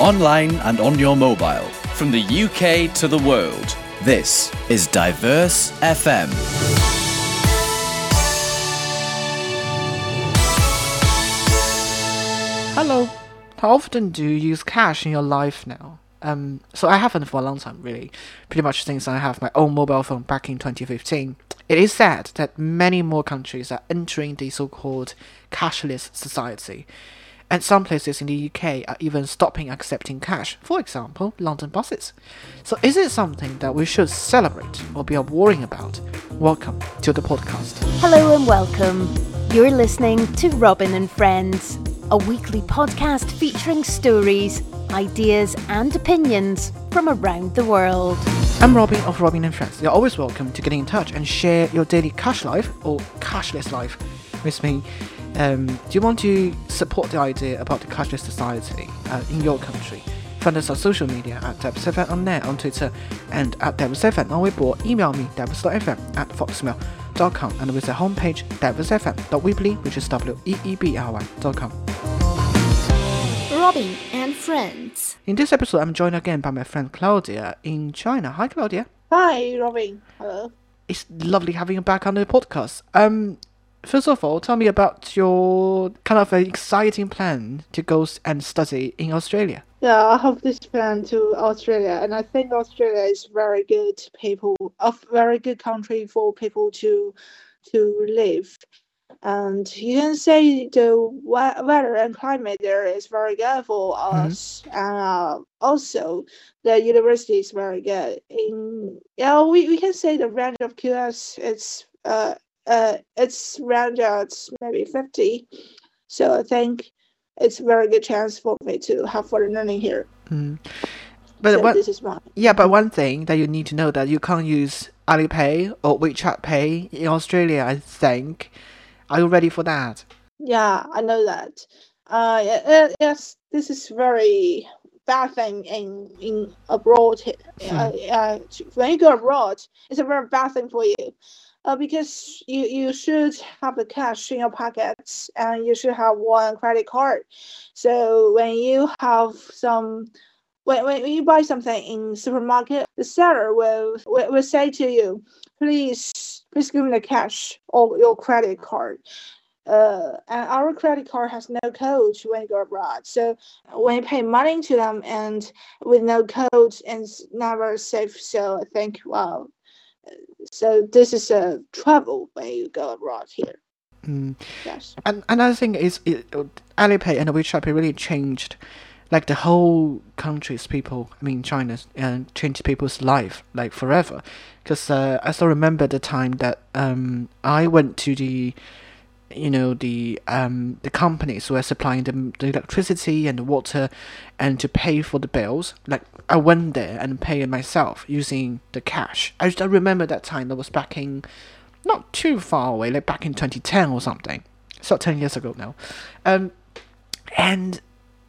online and on your mobile, from the UK to the world. This is Diverse FM. Hello. How often do you use cash in your life now? Um, so I haven't for a long time, really. Pretty much since I have my own mobile phone back in 2015. It is sad that many more countries are entering the so-called cashless society, and some places in the UK are even stopping accepting cash. For example, London buses. So is it something that we should celebrate or be worrying about? Welcome to the podcast. Hello and welcome. You're listening to Robin and Friends, a weekly podcast featuring stories, ideas, and opinions from around the world. I'm Robin of Robin and Friends. You're always welcome to get in touch and share your daily cash life or cashless life with me. Um, do you want to support the idea about the cashless society uh, in your country? Find us on social media at Devs7 on net on Twitter and at Devs7 on Weibo. Email me diverse.fm at foxmail.com and visit homepage diversefm.weebly, which is w-e-e-b-l-y.com. Robin and Friends. In this episode, I'm joined again by my friend Claudia in China. Hi, Claudia. Hi, Robin. Hello. It's lovely having you back on the podcast. Um, first of all, tell me about your kind of an exciting plan to go and study in Australia. Yeah, I have this plan to Australia, and I think Australia is very good people, a very good country for people to to live. And you can say the weather and climate there is very good for us, and uh, also the university is very good. In yeah, we, we can say the range of QS it's uh uh it's range at maybe fifty, so I think it's a very good chance for me to have further learning here. Mm. But so one, this is one. yeah, but one thing that you need to know that you can't use Alipay or WeChat Pay in Australia. I think. Are you ready for that? Yeah, I know that. Uh, yeah, uh, yes, this is very bad thing in in abroad. Uh, uh, when you go abroad, it's a very bad thing for you. Uh, because you, you should have the cash in your pockets and you should have one credit card. So when you have some when, when you buy something in supermarket, the seller will, will, will say to you, please please give me the cash or your credit card. Uh, and our credit card has no code when you go abroad. So when you pay money to them and with no code, it's never safe. So I think, wow. So this is a trouble when you go abroad here. Mm. Yes. And another thing is, it, Alipay and WeChat really changed, like the whole country's people. I mean, China's and changed people's life like forever. Because uh, I still remember the time that um I went to the, you know, the um the companies who are supplying the, the electricity and the water, and to pay for the bills. Like I went there and paid myself using the cash. I I remember that time. That was back in not too far away, like back in 2010 or something. Not 10 years ago now. Um, and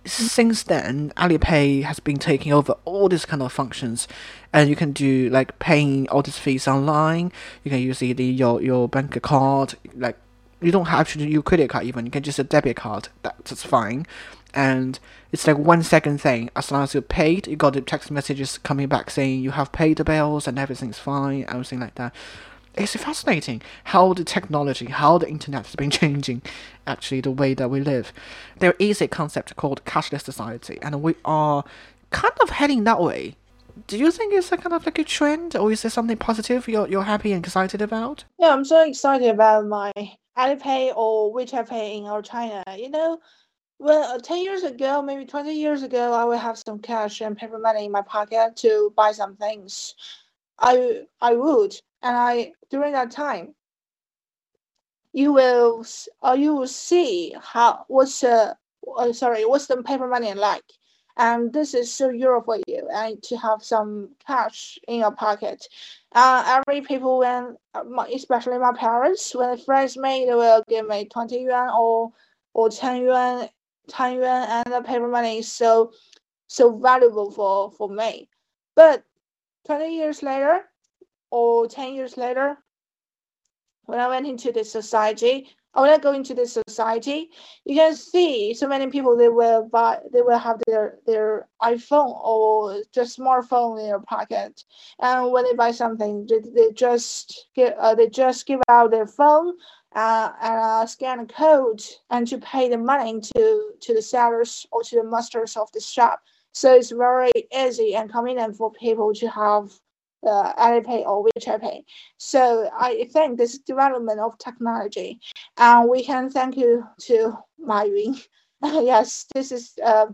since then, Alipay has been taking over all these kind of functions, and you can do like paying all these fees online. You can use either your your bank card, like you don't have to use credit card even. You can just a debit card. That's fine, and it's like one second thing. As long as you paid, you got the text messages coming back saying you have paid the bills and everything's fine, everything like that it's fascinating how the technology, how the internet has been changing actually the way that we live. There is a concept called cashless society, and we are kind of heading that way. Do you think it's a kind of like a trend, or is there something positive you're you're happy and excited about? Yeah, I'm so excited about my Alipay or WeChat Pay in our China. You know, well, uh, 10 years ago, maybe 20 years ago, I would have some cash and paper money in my pocket to buy some things. I I would, and I during that time, you will uh, you will see how what's the uh, sorry what's the paper money like, and this is so euro for you, and to have some cash in your pocket. Uh, every people when uh, especially my parents when friends me they will give me 20 yuan or or 10 yuan 10 yuan and the paper money is so so valuable for for me but 20 years later or 10 years later when i went into the society I to go into this society. You can see so many people they will buy they will have their their iPhone or just smartphone in their pocket, and when they buy something, they, they just give uh, they just give out their phone uh, and uh, scan a code and to pay the money to to the sellers or to the masters of the shop. So it's very easy and convenient for people to have uh, Alipay or WeChat Pay. So I think this development of technology, and we can thank you to Ma Yun. yes, this is a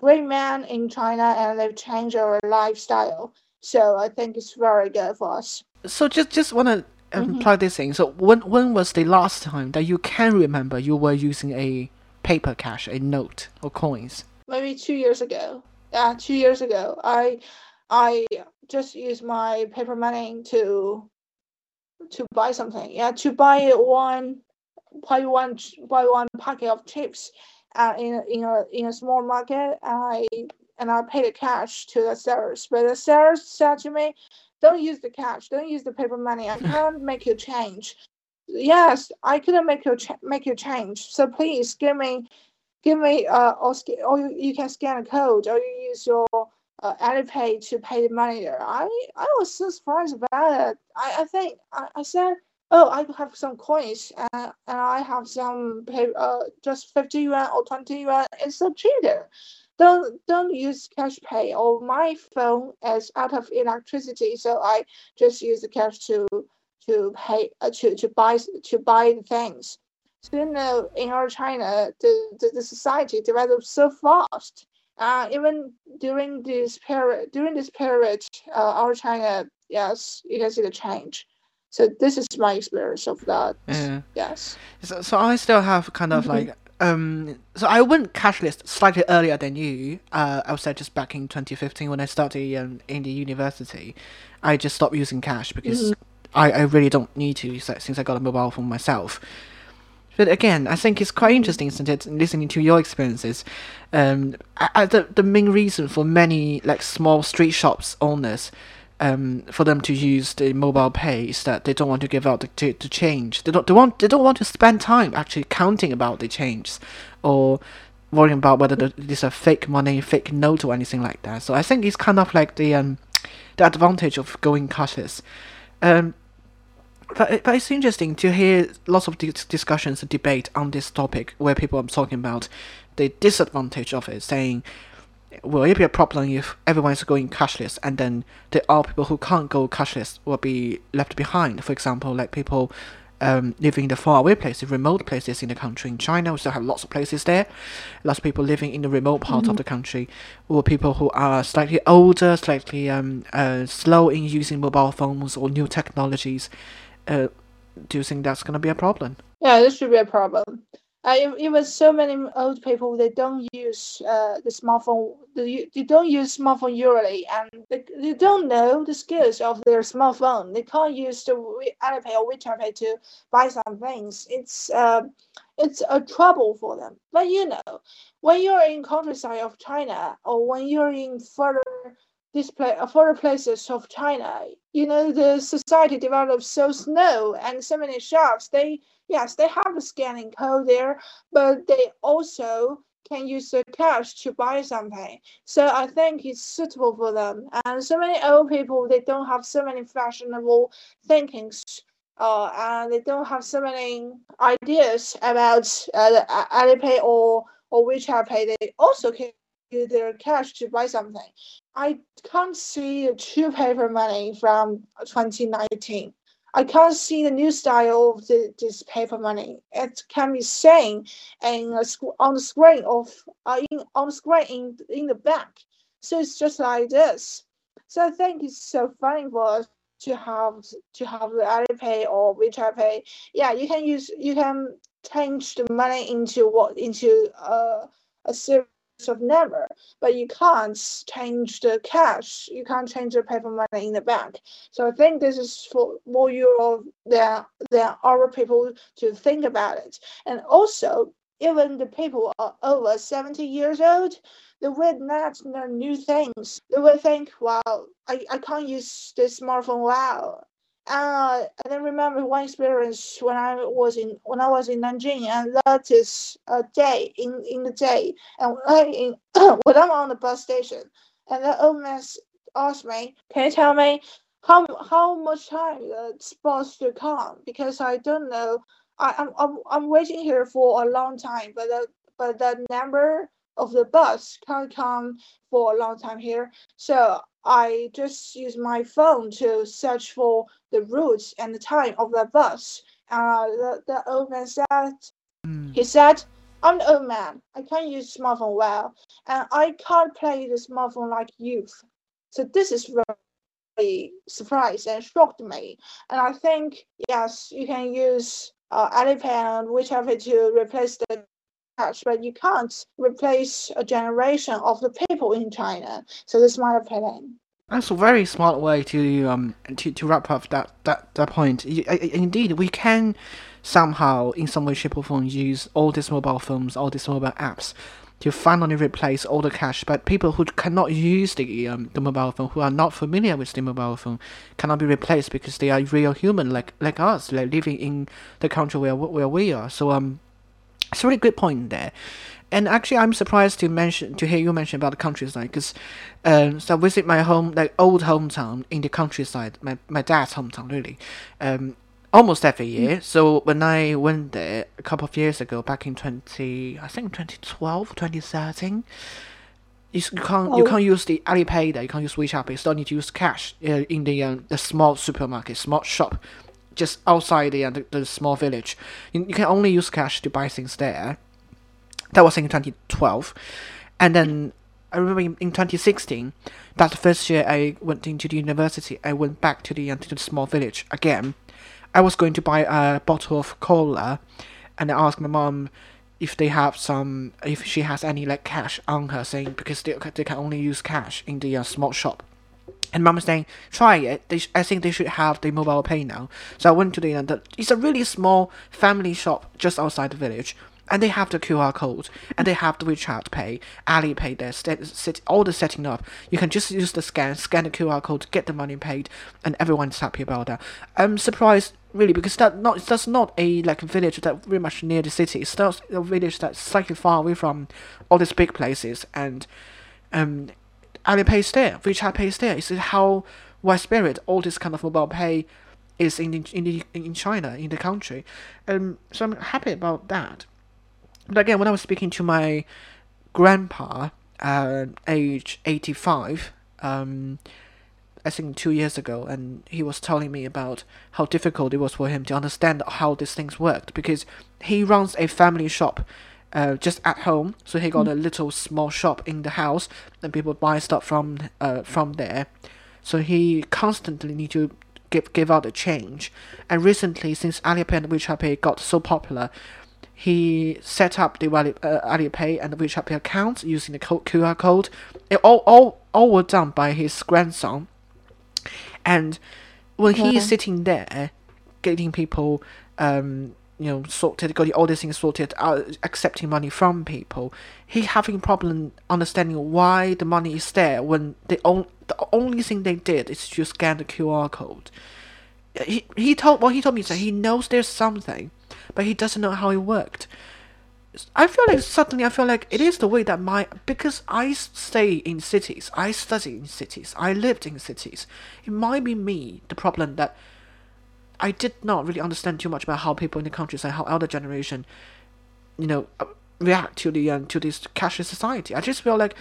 great man in China, and they've changed our lifestyle. So I think it's very good for us. So just just want to um, mm-hmm. plug this in. So when when was the last time that you can remember you were using a paper cash, a note or coins? Maybe two years ago. Yeah, two years ago. I I just use my paper money to to buy something. Yeah, to buy one buy one buy one packet of chips uh, in in a in a small market. I and I paid the cash to the sellers, but the sellers said to me, "Don't use the cash. Don't use the paper money. I can't make you change." Yes, I couldn't make you ch- make you change. So please give me give me uh or, or you, you can scan a code or you use your uh, Alipay to pay the money. I, I was so surprised about it. I, I think I, I said, oh, I have some coins and, and I have some pay, uh, just 50 yuan or 20 yuan. It's so cheaper. Don't don't use cash pay or my phone is out of electricity, so I just use the cash to to pay uh, to to buy to buy things. So you know, in our China, the, the, the society develops so fast uh, even during this period, during this period, uh, our China, yes, you can see the change. So this is my experience of that. Yeah. Yes. So, so I still have kind of mm-hmm. like um. So I went cashless slightly earlier than you. Uh, I would say just back in 2015 when I started um, in the university. I just stopped using cash because mm-hmm. I, I really don't need to since I got a mobile phone myself. But again, I think it's quite interesting, isn't it, listening to your experiences. Um, I, the the main reason for many like small street shops owners, um, for them to use the mobile pay is that they don't want to give out the, the, the change. They don't they want they don't want to spend time actually counting about the change, or worrying about whether the, this a fake money, fake note, or anything like that. So I think it's kind of like the um, the advantage of going cashless. Um, but, but it's interesting to hear lots of discussions and debate on this topic where people are talking about the disadvantage of it, saying, will it be a problem if everyone is going cashless and then there are people who can't go cashless will be left behind? For example, like people um, living in the faraway places, remote places in the country. In China, we still have lots of places there. Lots of people living in the remote part mm-hmm. of the country, or people who are slightly older, slightly um, uh, slow in using mobile phones or new technologies uh, do you think that's going to be a problem? Yeah, this should be a problem. Uh, even so many old people they don't use uh, the smartphone they, they don't use smartphone usually and they, they don't know the skills of their smartphone they can't use the Alipay or WeChat Pay to buy some things it's uh, it's a trouble for them but you know when you're in countryside of China or when you're in further place, further places of China, you know, the society develops so slow and so many shops, they, yes, they have a scanning code there, but they also can use the cash to buy something. So I think it's suitable for them. And so many old people, they don't have so many fashionable thinkings. Uh, and they don't have so many ideas about uh, Alipay or or WeChat Pay. They also can their cash to buy something. I can't see the true paper money from 2019. I can't see the new style of the, this paper money. It can be seen in a, on the screen of uh, in, on screen in, in the bank. So it's just like this. So I think it's so funny for us to have to have the Alipay or WeChat Pay. Yeah, you can use you can change the money into what into uh, a of never, but you can't change the cash. You can't change the paper money in the bank. So I think this is for more Euro than than our people to think about it. And also, even the people are over 70 years old, they will not learn new things. They will think, wow, I, I can't use this smartphone well. Uh, then remember one experience when I was in when I was in Nanjing, and that is a day in in the day, and when, I, in, when I'm on the bus station, and the old man asked me, "Can you tell me how how much time the bus to come? Because I don't know. I, I'm I'm I'm waiting here for a long time, but the but the number of the bus can't come for a long time here. So I just use my phone to search for the routes and the time of the bus. Uh, the, the old man said, Mm. he said, I'm an old man. I can't use smartphone well, and I can't play the smartphone like youth. So this is really surprised and shocked me. And I think yes, you can use uh, Alipay and WeChat to replace the but you can't replace a generation of the people in China. So that's my opinion. That's a very smart way to um to, to wrap up that that, that point. Indeed, we can somehow, in some way, shape, or form, use all these mobile phones, all these mobile apps, to finally replace all the cash. But people who cannot use the um, the mobile phone, who are not familiar with the mobile phone, cannot be replaced because they are real human like like us, like living in the country where where we are. So um, it's a really good point there. And actually, I'm surprised to mention to hear you mention about the countryside because, um, so I visit my home, like old hometown in the countryside, my my dad's hometown really, um, almost every year. So when I went there a couple of years ago, back in twenty, I think 2012, 2013, you, can't you Oh. can't use the Alipay there. You can't use WeChat Pay. You still need to use cash uh, in the um, the small supermarket, small shop, just outside the, uh, the the small village. You, you can only use cash to buy things there. That was in 2012, and then I remember in, in 2016, that first year I went into the university. I went back to the uh, to the small village again. I was going to buy a bottle of cola, and I asked my mom if they have some, if she has any like cash on her, saying because they they can only use cash in the uh, small shop. And mom was saying, try it. They I think they should have the mobile pay now. So I went to the, the it's a really small family shop just outside the village. And they have the QR code, and they have the WeChat Pay, Alipay. There, set, set, all the setting up. You can just use the scan, scan the QR code, get the money paid, and everyone's happy about that. I'm surprised, really, because that not that's not a like village that very much near the city. It's not a village that's slightly far away from all these big places, and um, Alipay is there, WeChat Pay is there. It's how widespread all this kind of mobile pay is in in the, in China in the country, um. So I'm happy about that. But again, when I was speaking to my grandpa, uh, age eighty five, um, I think two years ago, and he was telling me about how difficult it was for him to understand how these things worked because he runs a family shop uh, just at home. So he got a little small shop in the house, and people buy stuff from uh, from there. So he constantly need to give give out the change. And recently, since Alipay and WeChat Pay got so popular, he set up the Ali, uh, Alipay and WeChat Pay accounts using the QR code. It all all all were done by his grandson. And when he is sitting there, getting people, um, you know, sorted, got all these things sorted, accepting money from people, he having problem understanding why the money is there when the on, the only thing they did is to scan the QR code. He he told well he told me that he knows there's something, but he doesn't know how it worked. I feel like suddenly I feel like it is the way that my because I stay in cities, I study in cities, I lived in cities. It might be me the problem that I did not really understand too much about how people in the countryside, how elder generation, you know, uh, react to the um, to this cashless society. I just feel like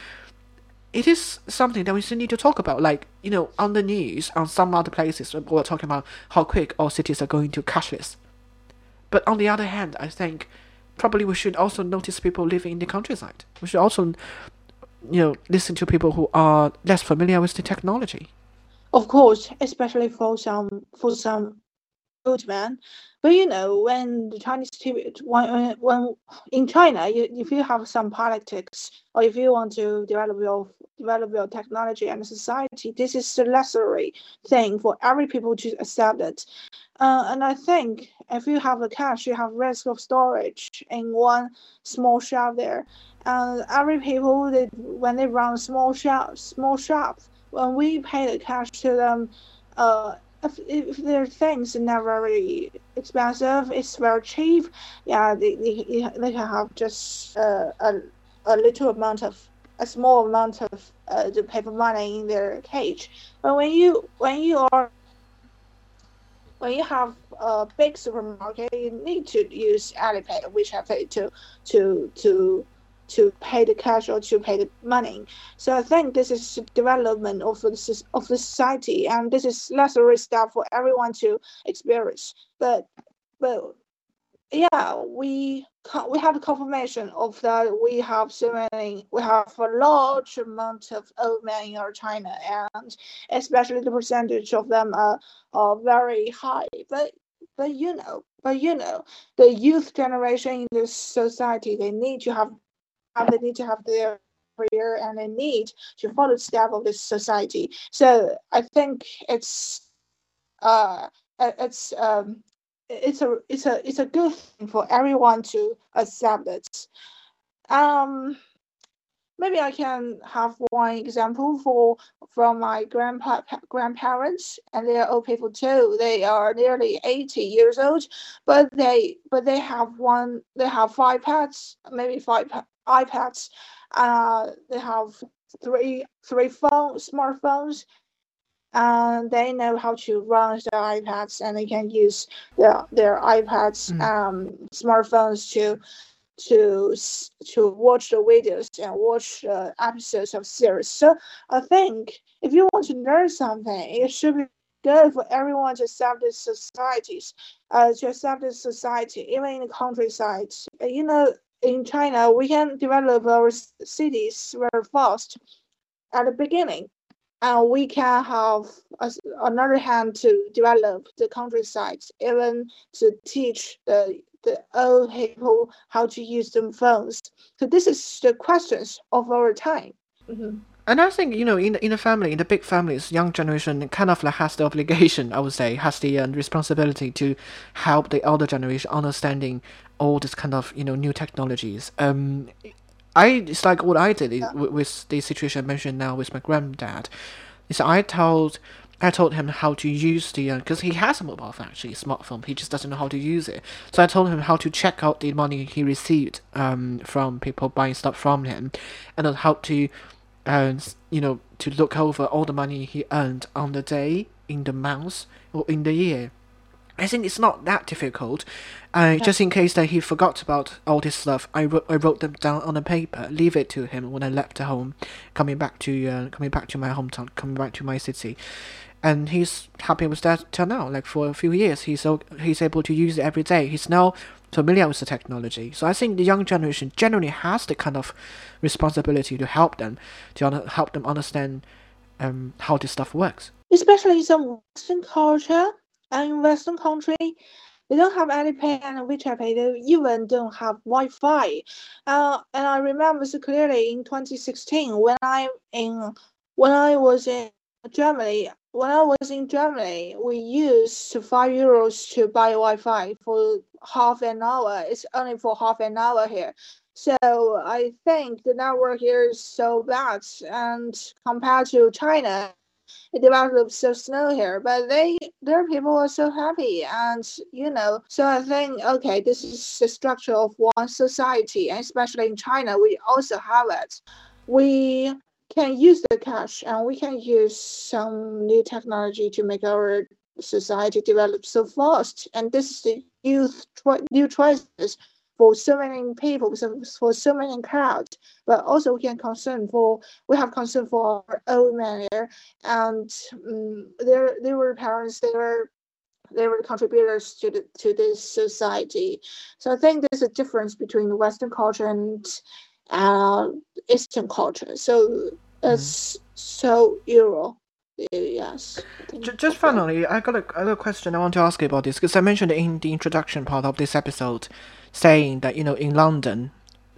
it is something that we still need to talk about. Like you know, on the news, on some other places, we're talking about how quick all cities are going to cashless. But on the other hand, I think probably we should also notice people living in the countryside. We should also, you know, listen to people who are less familiar with the technology. Of course, especially for some for some old men. But you know, when the Chinese TV, when, when, in China, you, if you have some politics or if you want to develop your develop your technology and society, this is the necessary thing for every people to accept it. Uh, and I think if you have the cash, you have risk of storage in one small shop there. And every people they when they run small shops, small shops, when we pay the cash to them, uh, if, if their things are not very expensive, it's very cheap. Yeah, they, they, they can have just uh, a a little amount of a small amount of uh, the paper money in their cage. But when you when you are when you have a big supermarket, you need to use Alipay, which have to to to to pay the cash or to pay the money. So I think this is a development of the of the society, and this is necessary stuff for everyone to experience. But but yeah, we we have confirmation of that we have so many we have a large amount of old men in our China and especially the percentage of them are, are very high. But but you know, but you know, the youth generation in this society they need to have they need to have their career and they need to follow the step of this society. So I think it's uh it's um it's a it's a it's a good thing for everyone to accept it. Um, maybe I can have one example for from my grandpa grandparents, and they are old people too. They are nearly eighty years old, but they but they have one they have five pets, maybe five iPads. Uh, they have three three phones, smartphones, and they know how to run their iPads and they can use their their iPads mm. um smartphones to to to watch the videos and watch uh, episodes of series. So I think if you want to learn something, it should be good for everyone to accept these societies, uh, to accept this society, even in the countryside. You know, in China, we can develop our cities very fast at the beginning and we can have another hand to develop the countryside, even to teach the the old people how to use them phones. So this is the questions of our time. Mm-hmm. And I think you know, in the, in the family, in the big families, young generation kind of like has the obligation, I would say, has the uh, responsibility to help the older generation understanding all this kind of you know new technologies. Um, I it's like what I did yeah. with, with the situation I mentioned now with my granddad. Is I told I told him how to use the because uh, he has a mobile phone actually, a smartphone. He just doesn't know how to use it. So I told him how to check out the money he received um from people buying stuff from him, and how to, uh, you know, to look over all the money he earned on the day, in the month, or in the year. I think it's not that difficult. Uh, just in case that he forgot about all this stuff, I wrote I wrote them down on a paper, leave it to him when I left home, coming back to uh, coming back to my hometown, coming back to my city, and he's happy with that till now. Like for a few years, he's he's able to use it every day. He's now familiar with the technology. So I think the young generation generally has the kind of responsibility to help them, to help them understand um, how this stuff works. Especially some Western culture and in Western country, they don't have Alipay and WeChat Pay. They even don't have Wi-Fi. Uh, and I remember so clearly in 2016 when I in when I was in Germany. When I was in Germany, we used five euros to buy Wi-Fi for half an hour. It's only for half an hour here. So I think the network here is so bad, and compared to China, it developed so slow here, but they their people are so happy, and you know, so I think okay, this is the structure of one society, and especially in China, we also have it. We can use the cash, and we can use some new technology to make our society develop so fast, and this is the youth new choices for so many people, for so many crowds, but also we can concern for we have concern for our old men here, and um, they they were parents, they were they were contributors to the to this society. So I think there's a difference between the Western culture and uh, Eastern culture. So it's mm. so Euro. Yes. Just finally, I got a, I got a question I want to ask you about this because I mentioned in the introduction part of this episode saying that you know in London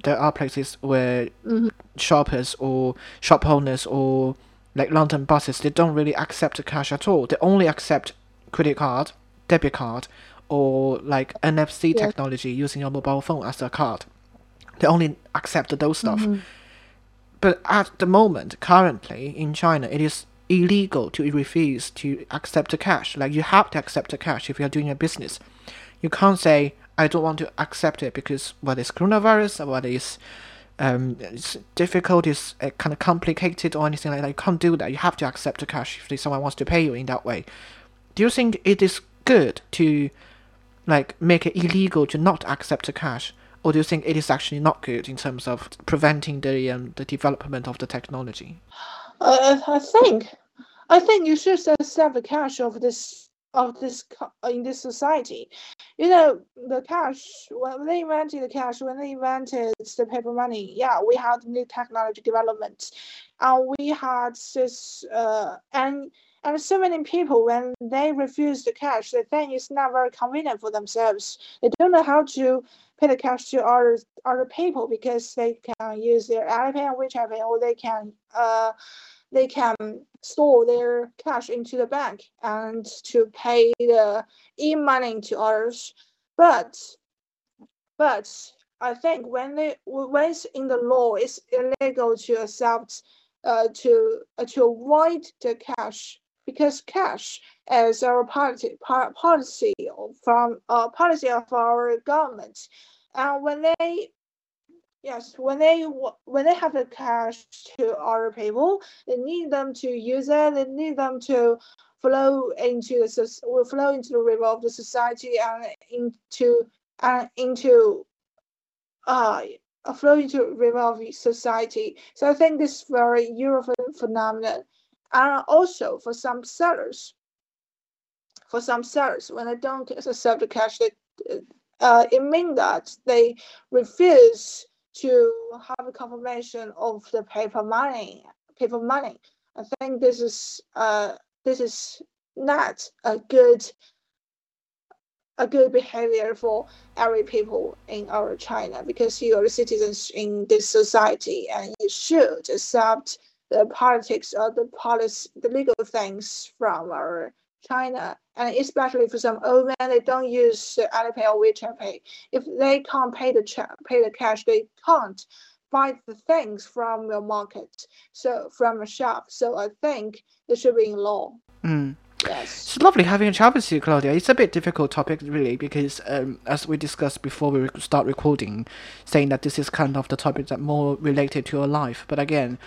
there are places where mm-hmm. shoppers or shop owners or like London buses they don't really accept cash at all. They only accept credit card, debit card, or like NFC yes. technology using your mobile phone as a card. They only accept those stuff. Mm-hmm. But at the moment, currently in China, it is illegal to refuse to accept the cash. Like you have to accept the cash if you're doing a business. You can't say I don't want to accept it because what is coronavirus or whether it's um, it's difficult, it's uh, kind of complicated or anything like that. You can't do that. You have to accept the cash if someone wants to pay you in that way. Do you think it is good to like make it illegal to not accept the cash? Or do you think it is actually not good in terms of preventing the um, the development of the technology? Uh, I think, I think you should accept the cash of this of this in this society. You know, the cash when they invented the cash, when they invented the paper money, yeah, we had new technology development, and we had this uh and and so many people when they refuse the cash, they think it's not very convenient for themselves. They don't know how to pay the cash to other other people because they can use their Alipay and WeChat Pay, or they can uh they can store their cash into the bank and to pay the e-money to others. But but I think when they when it's in the law, it's illegal to accept uh, to uh, to avoid the cash because cash is our policy policy from uh, policy of our government, and when they Yes, when they when they have the cash to other people, they need them to use it. They need them to flow into the flow into the river of the society and into and into uh flow into river of society. So I think this is very European phenomenon, and also for some sellers, for some sellers when they don't accept the cash, they uh, it means that they refuse to have a confirmation of the paper money. Paper money. I think this is uh this is not a good a good behavior for every people in our China because you are citizens in this society and you should accept the politics or the policy the legal things from our China, and especially for some old men, they don't use Alipay or WeChat Pay. If they can't pay the check, pay the cash, they can't buy the things from your market, so from a shop. So I think it should be in law. Mm. Yes. It's lovely having a chat with you, Claudia. It's a bit difficult topic, really, because um, as we discussed before we start recording, saying that this is kind of the topic that more related to your life. But again,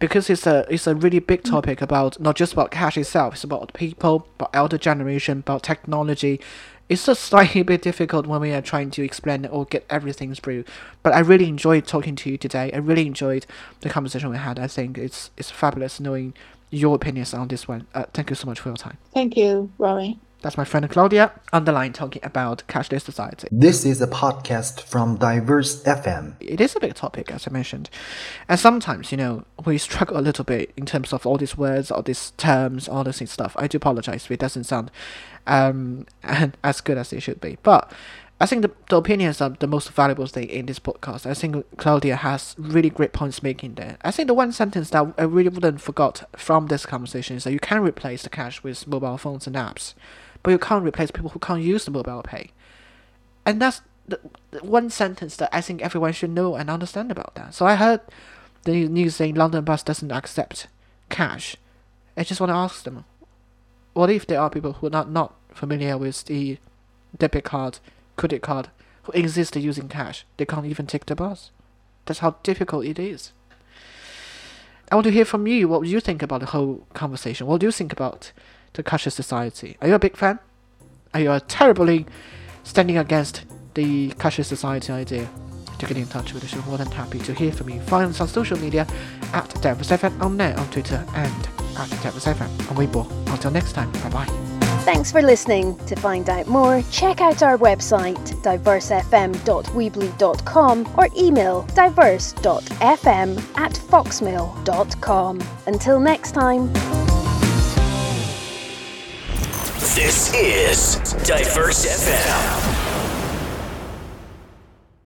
because it's a it's a really big mm. topic about not just about cash itself, it's about people, about elder generation, about technology. It's just slightly bit difficult when we are trying to explain or get everything through. But I really enjoyed talking to you today. I really enjoyed the conversation we had. I think it's it's fabulous knowing your opinions on this one. Uh, thank you so much for your time. Thank you, Rory. That's my friend Claudia on the line talking about cashless society. This is a podcast from Diverse FM. It is a big topic, as I mentioned. And sometimes, you know, we struggle a little bit in terms of all these words, all these terms, all this stuff. I do apologize if it doesn't sound um, as good as it should be. But I think the, the opinions are the most valuable thing in this podcast. I think Claudia has really great points making there. I think the one sentence that I really wouldn't forgot from this conversation is that you can replace the cash with mobile phones and apps but you can't replace people who can't use the mobile pay. And that's the, the one sentence that I think everyone should know and understand about that. So I heard the news saying London bus doesn't accept cash. I just want to ask them, what if there are people who are not, not familiar with the debit card, credit card, who insist using cash? They can't even take the bus. That's how difficult it is. I want to hear from you. What you think about the whole conversation? What do you think about the cashless society. Are you a big fan? Are you terribly standing against the cashless society idea? To get in touch with us, we're more than happy to hear from you. Find us on social media at DiverseFM on net on Twitter and at DiverseFM on Weibo. Until next time, bye bye. Thanks for listening. To find out more, check out our website, diversefm.weebly.com or email diverse.fm at foxmail.com. Until next time. This is Diverse FM.